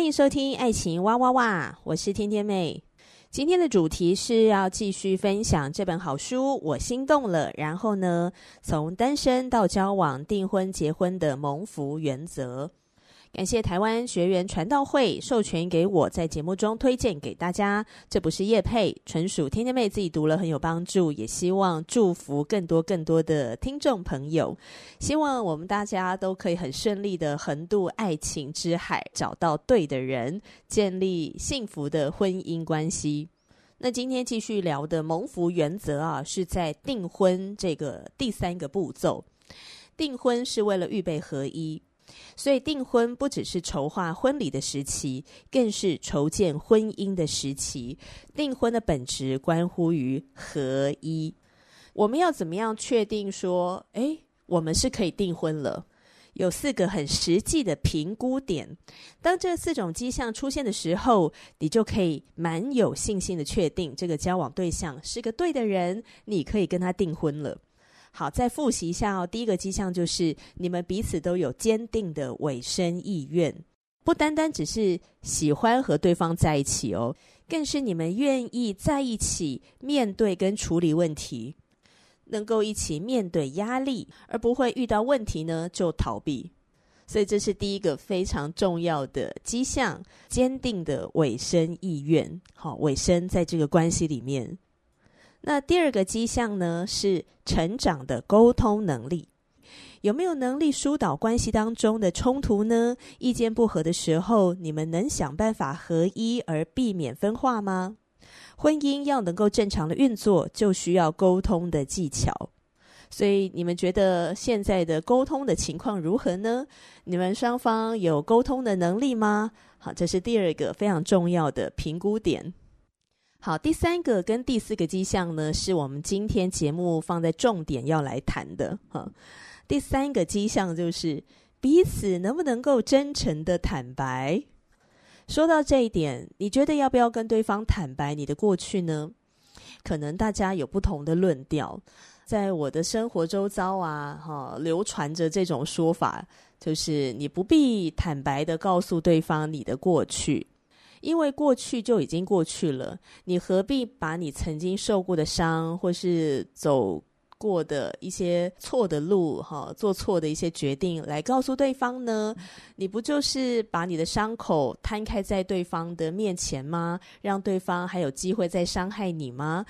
欢迎收听《爱情哇哇哇》，我是天天妹。今天的主题是要继续分享这本好书《我心动了》，然后呢，从单身到交往、订婚、结婚的蒙福原则。感谢台湾学员传道会授权给我在节目中推荐给大家，这不是叶配，纯属天天妹自己读了很有帮助，也希望祝福更多更多的听众朋友。希望我们大家都可以很顺利的横渡爱情之海，找到对的人，建立幸福的婚姻关系。那今天继续聊的蒙福原则啊，是在订婚这个第三个步骤。订婚是为了预备合一。所以订婚不只是筹划婚礼的时期，更是筹建婚姻的时期。订婚的本质关乎于合一。我们要怎么样确定说，诶，我们是可以订婚了？有四个很实际的评估点。当这四种迹象出现的时候，你就可以蛮有信心的确定这个交往对象是个对的人，你可以跟他订婚了。好，再复习一下哦。第一个迹象就是你们彼此都有坚定的委身意愿，不单单只是喜欢和对方在一起哦，更是你们愿意在一起面对跟处理问题，能够一起面对压力，而不会遇到问题呢就逃避。所以这是第一个非常重要的迹象，坚定的委身意愿。好，委身在这个关系里面。那第二个迹象呢，是成长的沟通能力，有没有能力疏导关系当中的冲突呢？意见不合的时候，你们能想办法合一而避免分化吗？婚姻要能够正常的运作，就需要沟通的技巧。所以你们觉得现在的沟通的情况如何呢？你们双方有沟通的能力吗？好，这是第二个非常重要的评估点。好，第三个跟第四个迹象呢，是我们今天节目放在重点要来谈的哈。第三个迹象就是彼此能不能够真诚的坦白。说到这一点，你觉得要不要跟对方坦白你的过去呢？可能大家有不同的论调。在我的生活周遭啊，哈，流传着这种说法，就是你不必坦白的告诉对方你的过去。因为过去就已经过去了，你何必把你曾经受过的伤，或是走过的一些错的路，哈，做错的一些决定来告诉对方呢？你不就是把你的伤口摊开在对方的面前吗？让对方还有机会再伤害你吗？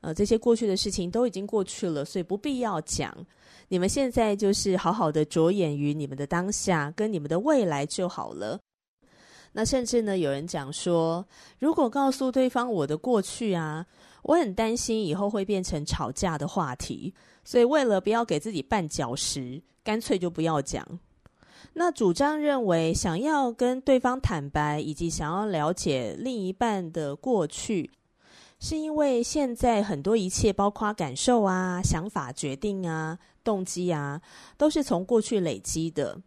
呃，这些过去的事情都已经过去了，所以不必要讲。你们现在就是好好的着眼于你们的当下跟你们的未来就好了。那甚至呢，有人讲说，如果告诉对方我的过去啊，我很担心以后会变成吵架的话题，所以为了不要给自己绊脚石，干脆就不要讲。那主张认为，想要跟对方坦白，以及想要了解另一半的过去，是因为现在很多一切，包括感受啊、想法、决定啊、动机啊，都是从过去累积的，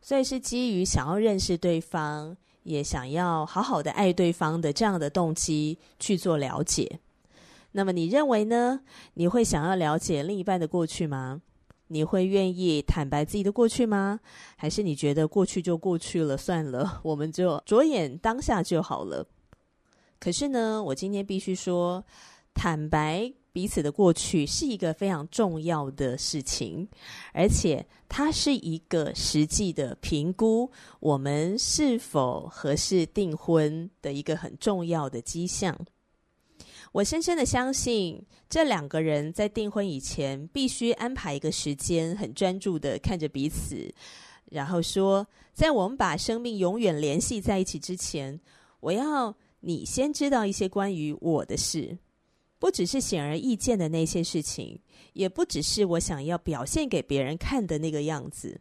所以是基于想要认识对方。也想要好好的爱对方的这样的动机去做了解，那么你认为呢？你会想要了解另一半的过去吗？你会愿意坦白自己的过去吗？还是你觉得过去就过去了，算了，我们就着眼当下就好了？可是呢，我今天必须说，坦白。彼此的过去是一个非常重要的事情，而且它是一个实际的评估我们是否合适订婚的一个很重要的迹象。我深深的相信，这两个人在订婚以前必须安排一个时间，很专注的看着彼此，然后说，在我们把生命永远联系在一起之前，我要你先知道一些关于我的事。不只是显而易见的那些事情，也不只是我想要表现给别人看的那个样子。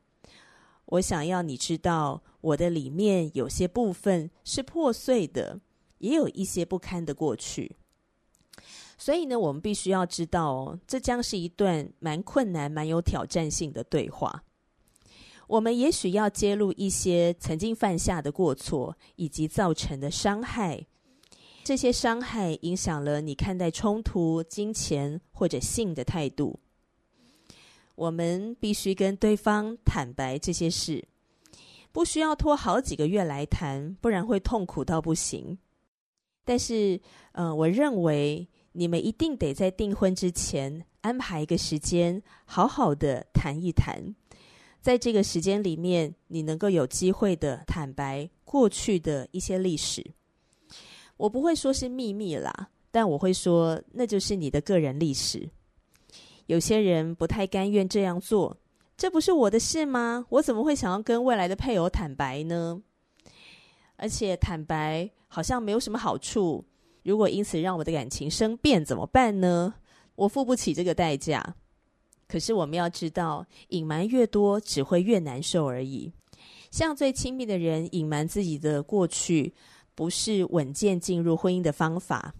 我想要你知道，我的里面有些部分是破碎的，也有一些不堪的过去。所以呢，我们必须要知道哦，这将是一段蛮困难、蛮有挑战性的对话。我们也许要揭露一些曾经犯下的过错，以及造成的伤害。这些伤害影响了你看待冲突、金钱或者性的态度。我们必须跟对方坦白这些事，不需要拖好几个月来谈，不然会痛苦到不行。但是，嗯、呃，我认为你们一定得在订婚之前安排一个时间，好好的谈一谈。在这个时间里面，你能够有机会的坦白过去的一些历史。我不会说是秘密啦，但我会说那就是你的个人历史。有些人不太甘愿这样做，这不是我的事吗？我怎么会想要跟未来的配偶坦白呢？而且坦白好像没有什么好处。如果因此让我的感情生变怎么办呢？我付不起这个代价。可是我们要知道，隐瞒越多，只会越难受而已。向最亲密的人隐瞒自己的过去，不是稳健进入婚姻的方法。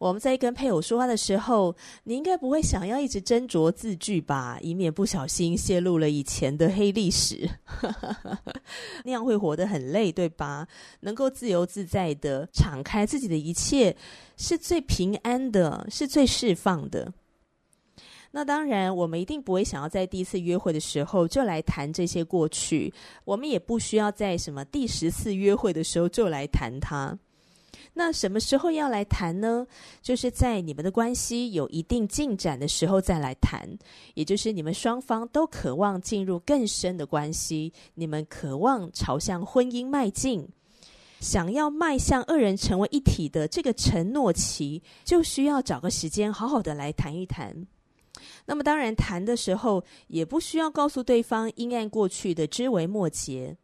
我们在跟配偶说话的时候，你应该不会想要一直斟酌字句吧，以免不小心泄露了以前的黑历史。那样会活得很累，对吧？能够自由自在的敞开自己的一切，是最平安的，是最释放的。那当然，我们一定不会想要在第一次约会的时候就来谈这些过去。我们也不需要在什么第十次约会的时候就来谈它。那什么时候要来谈呢？就是在你们的关系有一定进展的时候再来谈，也就是你们双方都渴望进入更深的关系，你们渴望朝向婚姻迈进，想要迈向二人成为一体的这个承诺期，就需要找个时间好好的来谈一谈。那么，当然谈的时候也不需要告诉对方阴暗过去的枝微末节，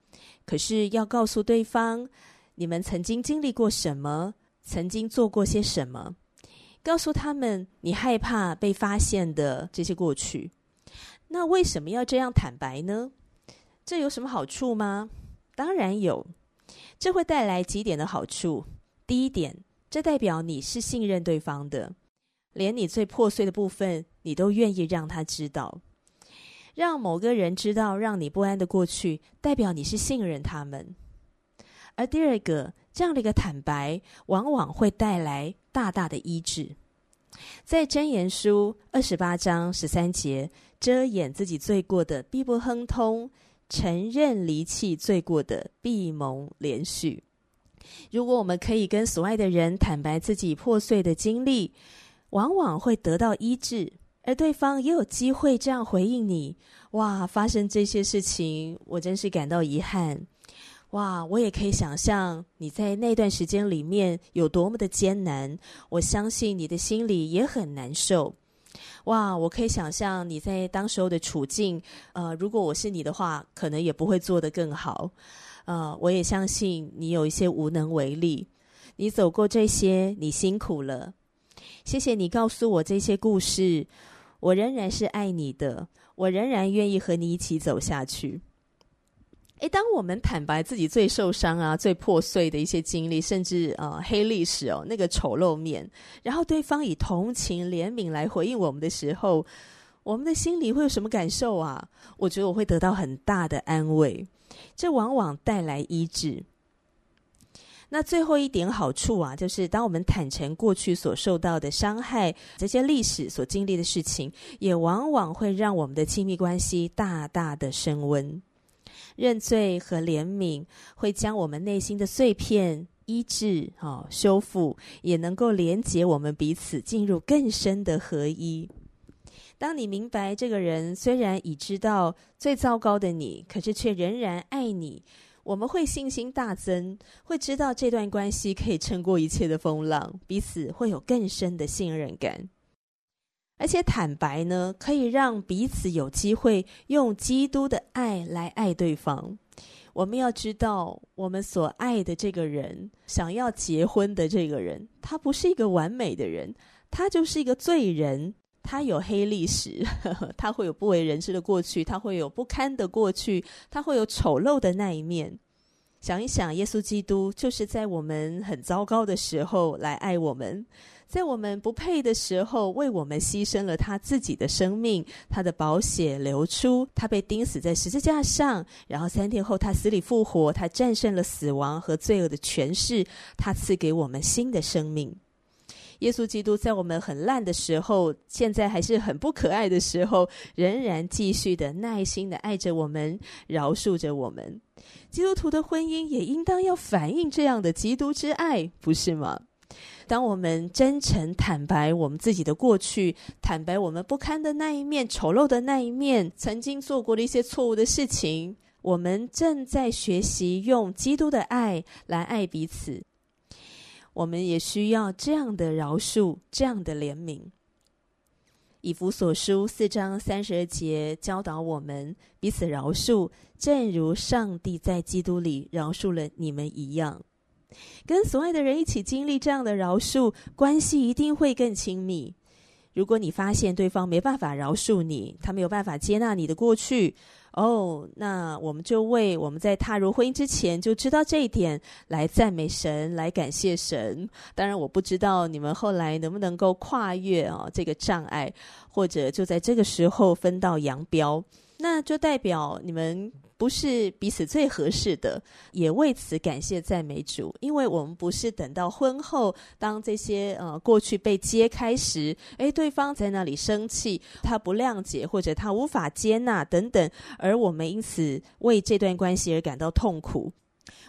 可是要告诉对方你们曾经经历过什么，曾经做过些什么，告诉他们你害怕被发现的这些过去。那为什么要这样坦白呢？这有什么好处吗？当然有，这会带来几点的好处。第一点，这代表你是信任对方的。连你最破碎的部分，你都愿意让他知道，让某个人知道让你不安的过去，代表你是信任他们。而第二个，这样的一个坦白，往往会带来大大的医治。在箴言书二十八章十三节，遮掩自己罪过的必不亨通，承认离弃罪过的必蒙怜恤。如果我们可以跟所爱的人坦白自己破碎的经历，往往会得到医治，而对方也有机会这样回应你：“哇，发生这些事情，我真是感到遗憾。哇，我也可以想象你在那段时间里面有多么的艰难。我相信你的心里也很难受。哇，我可以想象你在当时候的处境。呃，如果我是你的话，可能也不会做得更好。呃，我也相信你有一些无能为力。你走过这些，你辛苦了。”谢谢你告诉我这些故事，我仍然是爱你的，我仍然愿意和你一起走下去。诶，当我们坦白自己最受伤啊、最破碎的一些经历，甚至呃黑历史哦，那个丑陋面，然后对方以同情怜悯来回应我们的时候，我们的心里会有什么感受啊？我觉得我会得到很大的安慰，这往往带来医治。那最后一点好处啊，就是当我们坦诚过去所受到的伤害，这些历史所经历的事情，也往往会让我们的亲密关系大大的升温。认罪和怜悯会将我们内心的碎片医治、哦，修复，也能够连接我们彼此进入更深的合一。当你明白这个人虽然已知道最糟糕的你，可是却仍然爱你。我们会信心大增，会知道这段关系可以撑过一切的风浪，彼此会有更深的信任感。而且坦白呢，可以让彼此有机会用基督的爱来爱对方。我们要知道，我们所爱的这个人，想要结婚的这个人，他不是一个完美的人，他就是一个罪人，他有黑历史呵呵，他会有不为人知的过去，他会有不堪的过去，他会有丑陋的那一面。想一想，耶稣基督就是在我们很糟糕的时候来爱我们，在我们不配的时候为我们牺牲了他自己的生命，他的宝血流出，他被钉死在十字架上，然后三天后他死里复活，他战胜了死亡和罪恶的权势，他赐给我们新的生命。耶稣基督在我们很烂的时候，现在还是很不可爱的时候，仍然继续的耐心的爱着我们，饶恕着我们。基督徒的婚姻也应当要反映这样的基督之爱，不是吗？当我们真诚坦白我们自己的过去，坦白我们不堪的那一面、丑陋的那一面，曾经做过的一些错误的事情，我们正在学习用基督的爱来爱彼此。我们也需要这样的饶恕，这样的怜悯。以弗所书四章三十二节教导我们彼此饶恕，正如上帝在基督里饶恕了你们一样。跟所爱的人一起经历这样的饶恕，关系一定会更亲密。如果你发现对方没办法饶恕你，他没有办法接纳你的过去。哦那我们就为我们在踏入婚姻之前就知道这一点来赞美神，来感谢神。当然，我不知道你们后来能不能够跨越啊这个障碍，或者就在这个时候分道扬镳，那就代表你们。不是彼此最合适的，也为此感谢赞美主，因为我们不是等到婚后，当这些呃过去被揭开时，诶，对方在那里生气，他不谅解或者他无法接纳等等，而我们因此为这段关系而感到痛苦。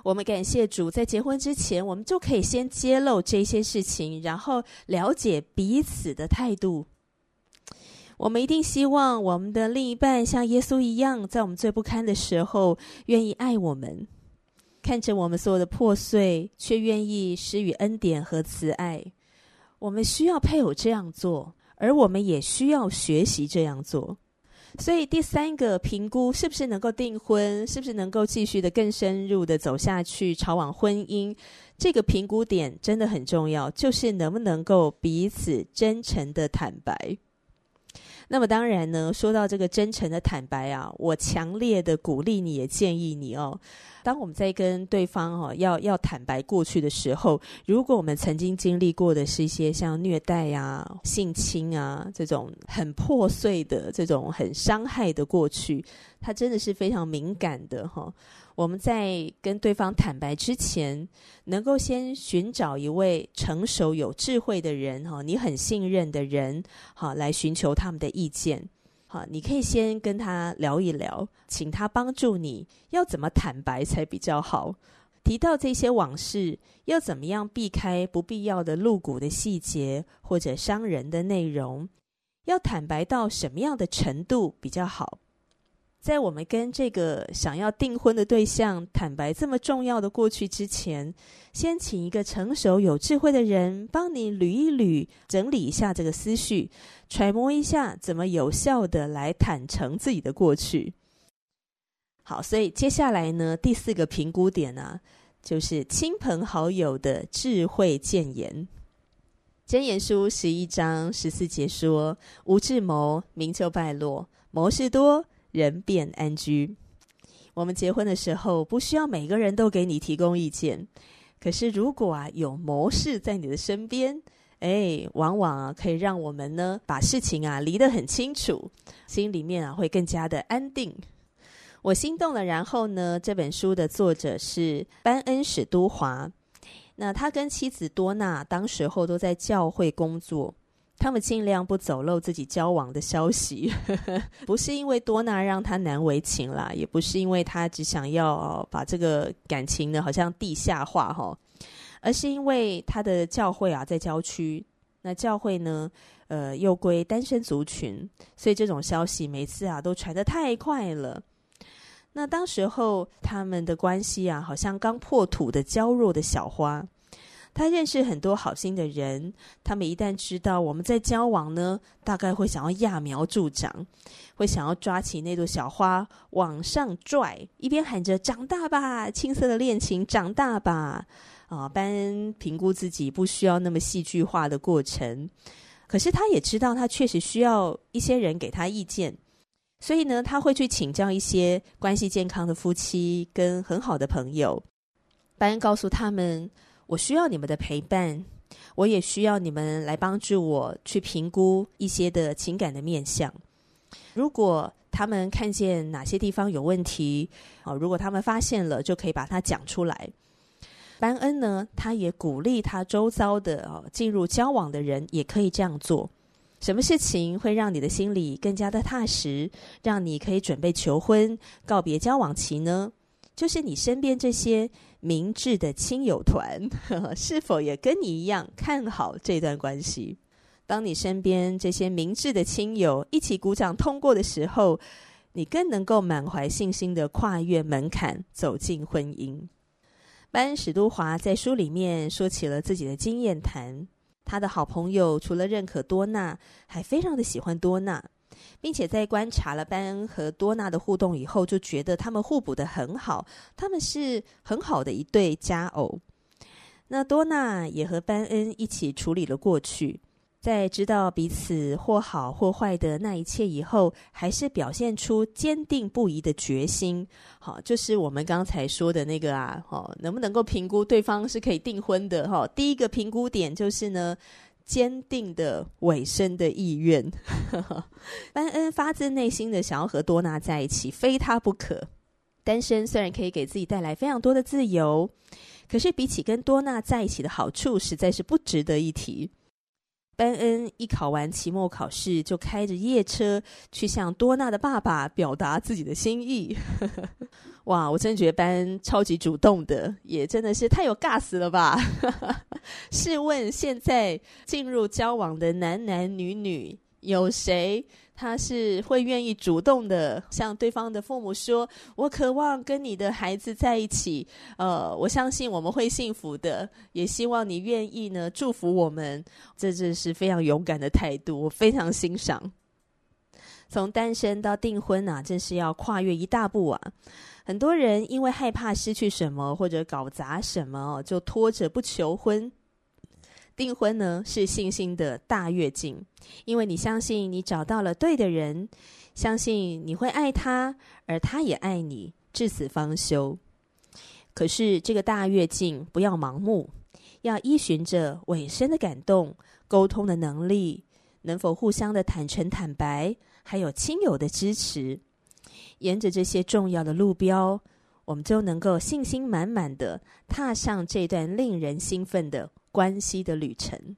我们感谢主，在结婚之前，我们就可以先揭露这些事情，然后了解彼此的态度。我们一定希望我们的另一半像耶稣一样，在我们最不堪的时候，愿意爱我们，看着我们所有的破碎，却愿意施予恩典和慈爱。我们需要配偶这样做，而我们也需要学习这样做。所以，第三个评估是不是能够订婚，是不是能够继续的更深入的走下去，朝往婚姻，这个评估点真的很重要，就是能不能够彼此真诚的坦白。那么当然呢，说到这个真诚的坦白啊，我强烈的鼓励你，也建议你哦，当我们在跟对方哦要要坦白过去的时候，如果我们曾经经历过的是一些像虐待啊、性侵啊这种很破碎的、这种很伤害的过去，它真的是非常敏感的哈。我们在跟对方坦白之前，能够先寻找一位成熟有智慧的人，哈，你很信任的人，好，来寻求他们的意见，你可以先跟他聊一聊，请他帮助你要怎么坦白才比较好。提到这些往事，要怎么样避开不必要的露骨的细节或者伤人的内容，要坦白到什么样的程度比较好？在我们跟这个想要订婚的对象坦白这么重要的过去之前，先请一个成熟有智慧的人帮你捋一捋、整理一下这个思绪，揣摩一下怎么有效的来坦诚自己的过去。好，所以接下来呢，第四个评估点呢、啊，就是亲朋好友的智慧谏言。箴言书十一章十四节说：“无智谋，名就败落；谋事多。”人便安居。我们结婚的时候，不需要每个人都给你提供意见。可是，如果啊有谋士在你的身边，哎，往往啊可以让我们呢把事情啊理得很清楚，心里面啊会更加的安定。我心动了。然后呢，这本书的作者是班恩史都华。那他跟妻子多娜当时候都在教会工作。他们尽量不走漏自己交往的消息，不是因为多娜让他难为情啦，也不是因为他只想要哦把这个感情呢好像地下化哈，而是因为他的教会啊在郊区，那教会呢呃又归单身族群，所以这种消息每次啊都传得太快了。那当时候他们的关系啊，好像刚破土的娇弱的小花。他认识很多好心的人，他们一旦知道我们在交往呢，大概会想要揠苗助长，会想要抓起那朵小花往上拽，一边喊着“长大吧，青涩的恋情，长大吧”，啊，般评估自己不需要那么戏剧化的过程，可是他也知道他确实需要一些人给他意见，所以呢，他会去请教一些关系健康的夫妻跟很好的朋友。班告诉他们：“我需要你们的陪伴，我也需要你们来帮助我去评估一些的情感的面相。如果他们看见哪些地方有问题，哦，如果他们发现了，就可以把它讲出来。”班恩呢，他也鼓励他周遭的哦，进入交往的人也可以这样做。什么事情会让你的心里更加的踏实，让你可以准备求婚、告别交往期呢？就是你身边这些明智的亲友团，呵呵，是否也跟你一样看好这段关系？当你身边这些明智的亲友一起鼓掌通过的时候，你更能够满怀信心的跨越门槛，走进婚姻。班史都华在书里面说起了自己的经验谈，他的好朋友除了认可多娜，还非常的喜欢多娜，并且在观察了班恩和多娜的互动以后，就觉得他们互补得很好，他们是很好的一对佳偶。那多娜也和班恩一起处理了过去。在知道彼此或好或坏的那一切以后，还是表现出坚定不移的决心。好，就是我们刚才说的那个啊，好，能不能够评估对方是可以订婚的？哈，第一个评估点就是呢，坚定的尾声的意愿。班恩发自内心的想要和多娜在一起，非他不可。单身虽然可以给自己带来非常多的自由，可是比起跟多娜在一起的好处，实在是不值得一提。班恩一考完期末考试，就开着夜车去向多娜的爸爸表达自己的心意。哇，我真觉得班恩超级主动的，也真的是太有尬死了吧？试问现在进入交往的男男女女，有谁？他是会愿意主动的向对方的父母说：“我渴望跟你的孩子在一起。”呃，我相信我们会幸福的，也希望你愿意呢祝福我们。这真是非常勇敢的态度，我非常欣赏。从单身到订婚啊，真是要跨越一大步啊！很多人因为害怕失去什么或者搞砸什么，就拖着不求婚。订婚呢，是信心的大跃进，因为你相信你找到了对的人，相信你会爱他，而他也爱你，至死方休。可是这个大跃进不要盲目，要依循着委身的感动、沟通的能力，能否互相的坦诚坦白，还有亲友的支持，沿着这些重要的路标，我们就能够信心满满的踏上这段令人兴奋的关系的旅程。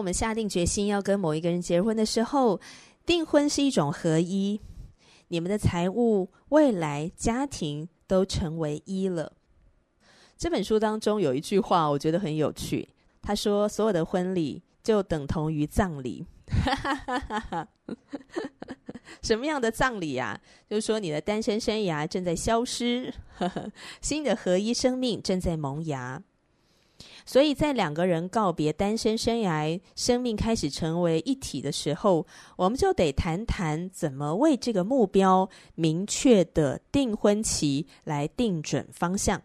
我们下定决心要跟某一个人结婚的时候，订婚是一种合一，你们的财务、未来、家庭都成为一了。这本书当中有一句话，我觉得很有趣。他说：“所有的婚礼就等同于葬礼。”什么样的葬礼呀？就是说你的单身生涯正在消失，新的合一生命正在萌芽。所以在两个人告别单身生涯，生命开始成为一体的时候，我们就得谈谈怎么为这个目标明确的订婚期来定准方向。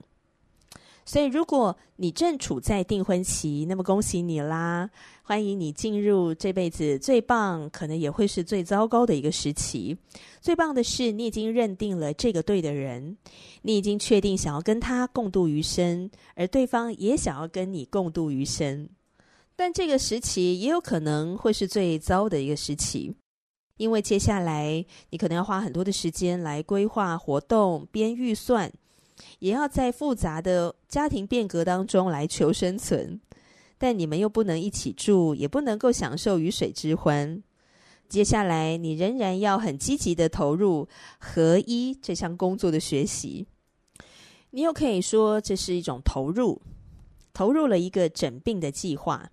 所以，如果你正处在订婚期，那么恭喜你啦！欢迎你进入这辈子最棒，可能也会是最糟糕的一个时期。最棒的是，你已经认定了这个对的人，你已经确定想要跟他共度余生，而对方也想要跟你共度余生。但这个时期也有可能会是最糟的一个时期，因为接下来你可能要花很多的时间来规划活动、编预算。也要在复杂的家庭变革当中来求生存，但你们又不能一起住，也不能够享受鱼水之欢。接下来你仍然要很积极的投入合一这项工作的学习。你又可以说这是一种投入，投入了一个整病的计划。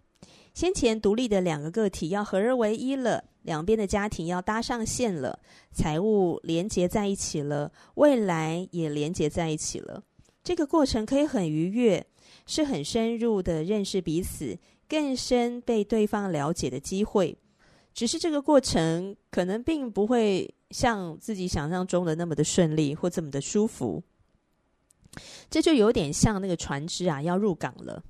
先前独立的两个个体要合而为一了，两边的家庭要搭上线了，财务连接在一起了，未来也连接在一起了。这个过程可以很愉悦，是很深入的认识彼此，更深被对方了解的机会。只是这个过程可能并不会像自己想象中的那么的顺利或这么的舒服。这就有点像那个船只啊，要入港了，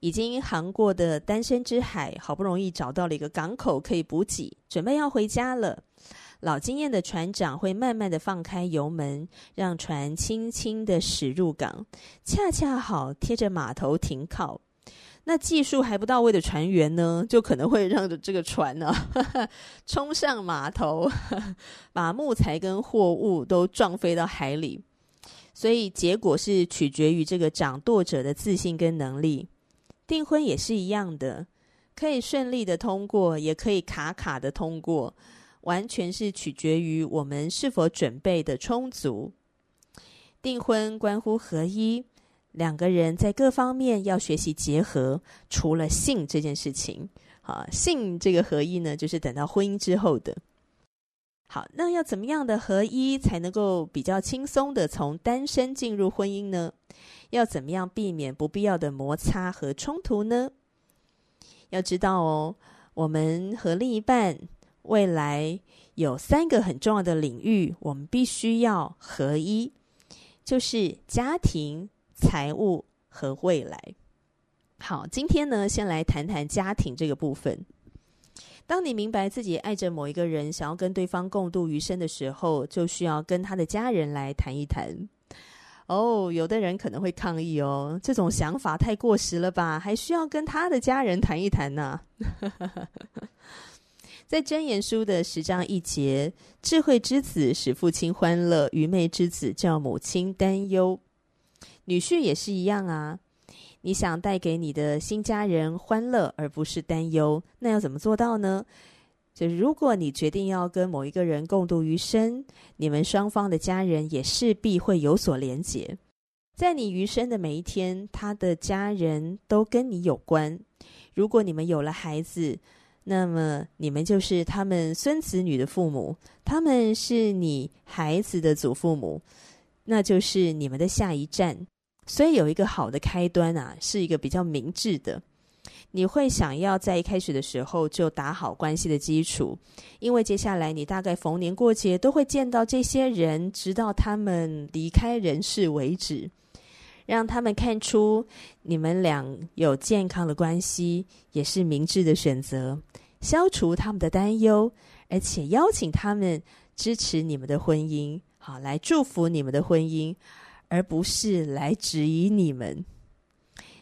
已经航过的单身之海，好不容易找到了一个港口可以补给，准备要回家了。老经验的船长会慢慢的放开油门，让船轻轻的驶入港，恰恰好贴着码头停靠。那技术还不到位的船员呢，就可能会让着这个船呢、啊，冲上码头，把木材跟货物都撞飞到海里。所以结果是取决于这个掌舵者的自信跟能力。订婚也是一样的，可以顺利的通过，也可以卡卡的通过，完全是取决于我们是否准备的充足。订婚关乎合一，两个人在各方面要学习结合。除了性这件事情，啊，性这个合一呢，就是等到婚姻之后的。好，那要怎么样的合一才能够比较轻松的从单身进入婚姻呢？要怎么样避免不必要的摩擦和冲突呢？要知道哦，我们和另一半未来有三个很重要的领域，我们必须要合一，就是家庭、财务和未来。好，今天呢，先来谈谈家庭这个部分。当你明白自己爱着某一个人，想要跟对方共度余生的时候，就需要跟他的家人来谈一谈。哦，有的人可能会抗议哦，这种想法太过时了吧？还需要跟他的家人谈一谈呢？在箴言书的十章一节，智慧之子使父亲欢乐，愚昧之子叫母亲担忧。女婿也是一样啊。你想带给你的新家人欢乐，而不是担忧，那要怎么做到呢？就是如果你决定要跟某一个人共度余生，你们双方的家人也势必会有所连结。在你余生的每一天，他的家人都跟你有关。如果你们有了孩子，那么你们就是他们孙子女的父母，他们是你孩子的祖父母，那就是你们的下一站。所以有一个好的开端啊，是一个比较明智的。你会想要在一开始的时候就打好关系的基础，因为接下来你大概逢年过节都会见到这些人，直到他们离开人世为止。让他们看出你们俩有健康的关系，也是明智的选择。消除他们的担忧，而且邀请他们支持你们的婚姻，好，来祝福你们的婚姻。而不是来质疑你们。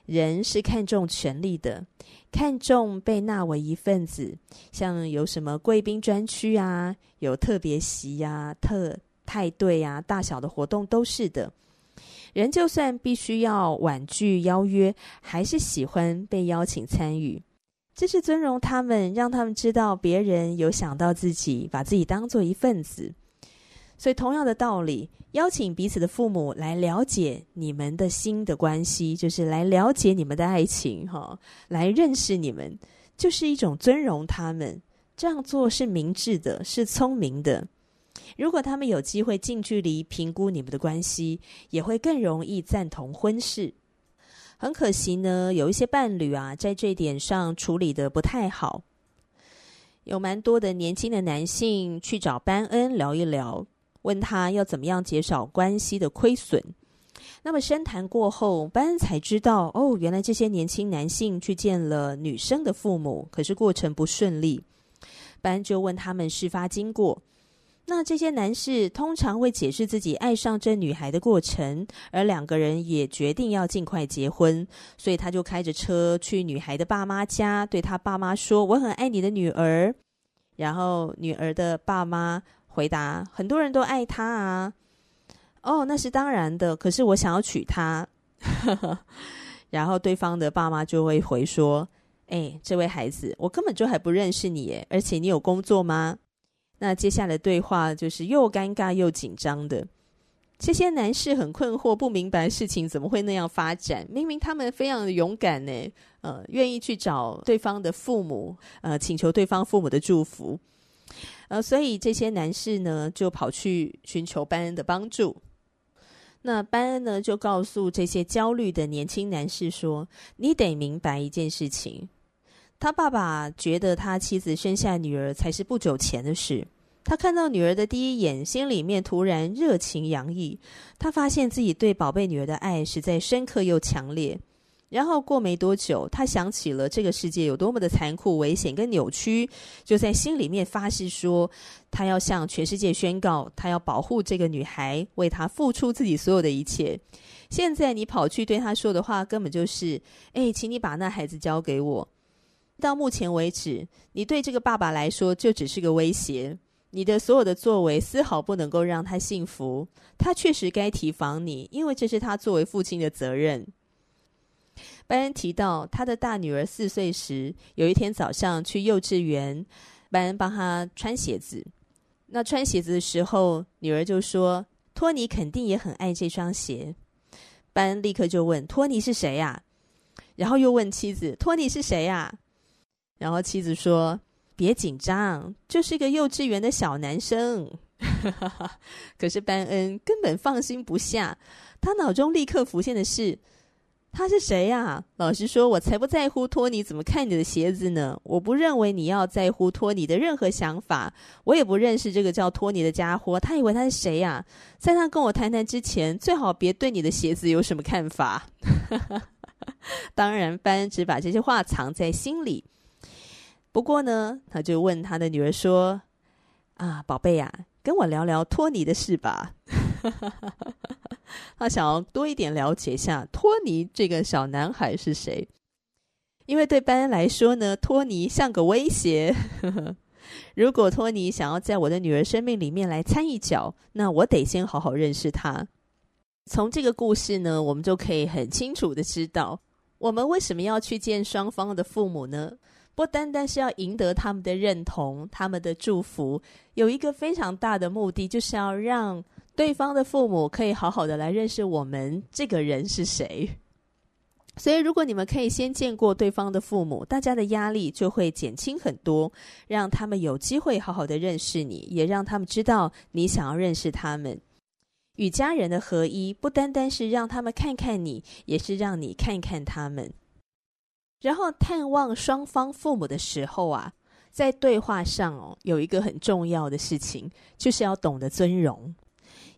人是看重权力的，看重被纳为一份子。像有什么贵宾专区啊，有特别席呀、特派对啊，大小的活动都是的。人就算必须要婉拒邀约，还是喜欢被邀请参与。这是尊荣他们，让他们知道别人有想到自己，把自己当做一份子。所以，同样的道理，邀请彼此的父母来了解你们的新的关系，就是来了解你们的爱情，哈，来认识你们，就是一种尊荣他们。这样做是明智的，是聪明的。如果他们有机会近距离评估你们的关系，也会更容易赞同婚事。很可惜呢，有一些伴侣啊，在这点上处理得不太好。有蛮多的年轻的男性去找班恩聊一聊。问他要怎么样减少关系的亏损，那么深谈过后，班恩才知道哦，原来这些年轻男性去见了女生的父母，可是过程不顺利。班恩就问他们事发经过，那这些男士通常会解释自己爱上这女孩的过程，而两个人也决定要尽快结婚，所以他就开着车去女孩的爸妈家，对他爸妈说：“我很爱你的女儿。”然后女儿的爸妈。回答：很多人都爱他啊，哦，那是当然的。可是我想要娶她，然后对方的爸妈就会回说：哎，这位孩子，我根本就还不认识你，哎，而且你有工作吗？”那接下来对话就是又尴尬又紧张的。这些男士很困惑，不明白事情怎么会那样发展。明明他们非常的勇敢呢，呃，愿意去找对方的父母，呃，请求对方父母的祝福。呃，所以这些男士呢，就跑去寻求班恩的帮助。那班恩呢，就告诉这些焦虑的年轻男士说：“你得明白一件事情，他爸爸觉得他妻子生下女儿才是不久前的事。”他看到女儿的第一眼，心里面突然热情洋溢。他发现自己对宝贝女儿的爱实在深刻又强烈。然后过没多久，他想起了这个世界有多么的残酷、危险跟扭曲，就在心里面发誓说，他要向全世界宣告，他要保护这个女孩，为她付出自己所有的一切。现在你跑去对他说的话，根本就是：哎，请你把那孩子交给我。到目前为止，你对这个爸爸来说就只是个威胁。你的所有的作为丝毫不能够让他幸福，他确实该提防你，因为这是他作为父亲的责任。班恩提到，他的大女儿四岁时，有一天早上去幼稚园，班恩帮他穿鞋子。那穿鞋子的时候，女儿就说：“托尼肯定也很爱这双鞋。”班恩立刻就问：“托尼是谁呀？”然后又问妻子：“托尼是谁呀？”然后妻子说。别紧张，就是一个幼稚园的小男生。可是班恩根本放心不下，他脑中立刻浮现的是：他是谁呀？老实说，我才不在乎托尼怎么看你的鞋子呢。我不认为你要在乎托尼的任何想法。我也不认识这个叫托尼的家伙。他以为他是谁呀？在他跟我谈谈之前，最好别对你的鞋子有什么看法。当然，班只把这些话藏在心里。不过呢，他就问他的女儿说：“啊，宝贝呀，跟我聊聊托尼的事吧。” 他想要多一点了解一下托尼这个小男孩是谁，因为对班恩来说呢，托尼像个威胁。如果托尼想要在我的女儿生命里面来参一脚，那我得先好好认识他。从这个故事呢，我们就可以很清楚的知道，我们为什么要去见双方的父母呢？不单单是要赢得他们的认同、他们的祝福，有一个非常大的目的，就是要让对方的父母可以好好的来认识我们这个人是谁。所以，如果你们可以先见过对方的父母，大家的压力就会减轻很多，让他们有机会好好的认识你，也让他们知道你想要认识他们。与家人的合一，不单单是让他们看看你，也是让你看看他们。然后探望双方父母的时候啊，在对话上哦，有一个很重要的事情，就是要懂得尊荣，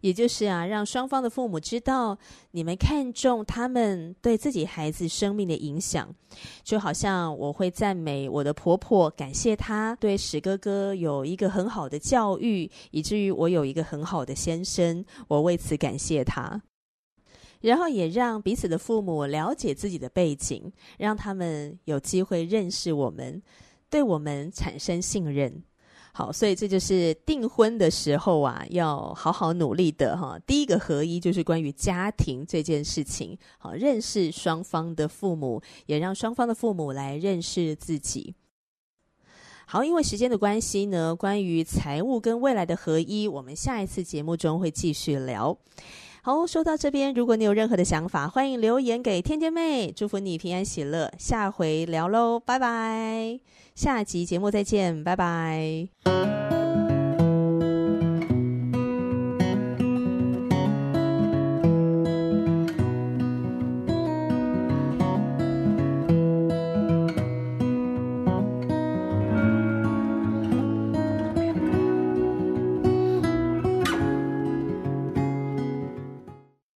也就是啊，让双方的父母知道你们看重他们对自己孩子生命的影响。就好像我会赞美我的婆婆，感谢她对史哥哥有一个很好的教育，以至于我有一个很好的先生，我为此感谢她。然后也让彼此的父母了解自己的背景，让他们有机会认识我们，对我们产生信任。好，所以这就是订婚的时候啊，要好好努力的哈。第一个合一就是关于家庭这件事情，好，认识双方的父母，也让双方的父母来认识自己。好，因为时间的关系呢，关于财务跟未来的合一，我们下一次节目中会继续聊。好，说到这边，如果你有任何的想法，欢迎留言给天天妹，祝福你平安喜乐。下回聊喽，拜拜！下集节目再见，拜拜。